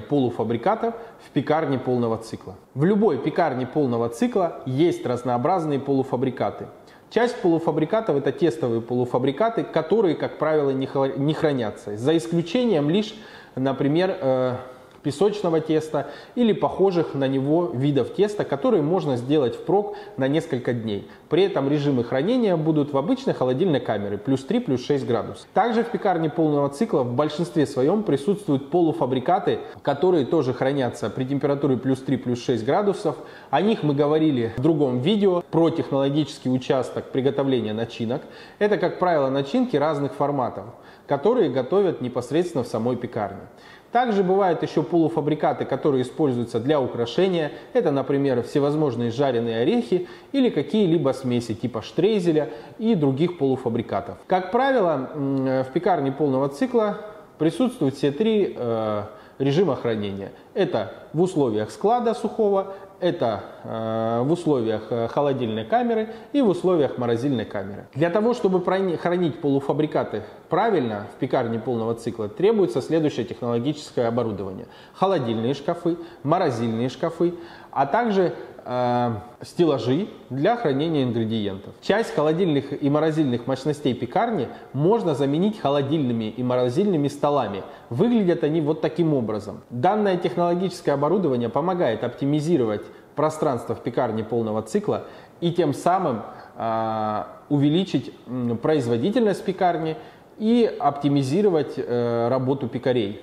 полуфабрикатов в пекарне полного цикла. В любой пекарне полного цикла есть разнообразные полуфабрикаты. Часть полуфабрикатов это тестовые полуфабрикаты, которые, как правило, не хранятся, за исключением лишь, например, э, песочного теста или похожих на него видов теста, которые можно сделать впрок на несколько дней. При этом режимы хранения будут в обычной холодильной камере плюс 3, плюс 6 градусов. Также в пекарне полного цикла в большинстве своем присутствуют полуфабрикаты, которые тоже хранятся при температуре плюс 3, плюс 6 градусов. О них мы говорили в другом видео про технологический участок приготовления начинок. Это, как правило, начинки разных форматов, которые готовят непосредственно в самой пекарне. Также бывают еще полуфабрикаты, которые используются для украшения. Это, например, всевозможные жареные орехи или какие-либо смеси типа штрейзеля и других полуфабрикатов. Как правило, в пекарне полного цикла присутствуют все три э, режима хранения. Это в условиях склада сухого, это э, в условиях э, холодильной камеры и в условиях морозильной камеры. Для того, чтобы хранить полуфабрикаты правильно в пекарне полного цикла, требуется следующее технологическое оборудование. Холодильные шкафы, морозильные шкафы, а также э, стеллажи для хранения ингредиентов. Часть холодильных и морозильных мощностей пекарни можно заменить холодильными и морозильными столами. Выглядят они вот таким образом. Данное технологическое оборудование помогает оптимизировать пространство в пекарне полного цикла и тем самым э, увеличить производительность пекарни и оптимизировать э, работу пекарей.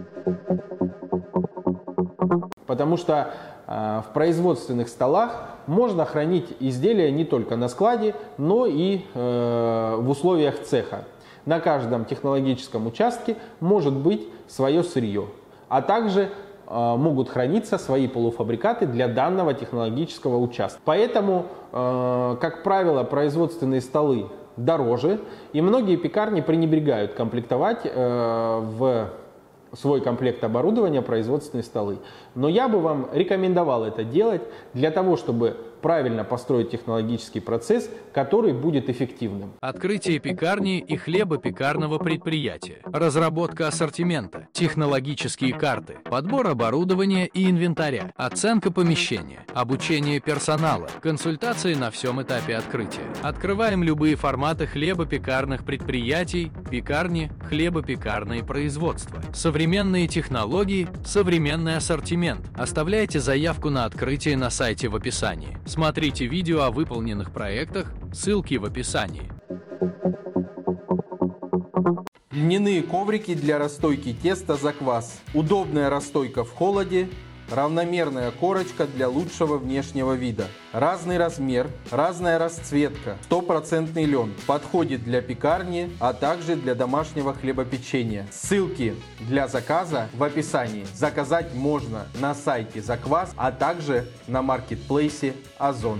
Потому что э, в производственных столах можно хранить изделия не только на складе, но и э, в условиях цеха. На каждом технологическом участке может быть свое сырье, а также э, могут храниться свои полуфабрикаты для данного технологического участка. Поэтому, как правило, производственные столы дороже, и многие пекарни пренебрегают комплектовать в свой комплект оборудования производственные столы. Но я бы вам рекомендовал это делать для того, чтобы правильно построить технологический процесс, который будет эффективным. Открытие пекарни и хлебопекарного предприятия. Разработка ассортимента. Технологические карты. Подбор оборудования и инвентаря. Оценка помещения. Обучение персонала. Консультации на всем этапе открытия. Открываем любые форматы хлебопекарных предприятий, пекарни, хлебопекарные производства. Современные технологии, современный ассортимент. Оставляйте заявку на открытие на сайте в описании. Смотрите видео о выполненных проектах, ссылки в описании. Льняные коврики для расстойки теста за квас. Удобная расстойка в холоде, равномерная корочка для лучшего внешнего вида. Разный размер, разная расцветка, стопроцентный лен. Подходит для пекарни, а также для домашнего хлебопечения. Ссылки для заказа в описании. Заказать можно на сайте Заквас, а также на маркетплейсе Озон.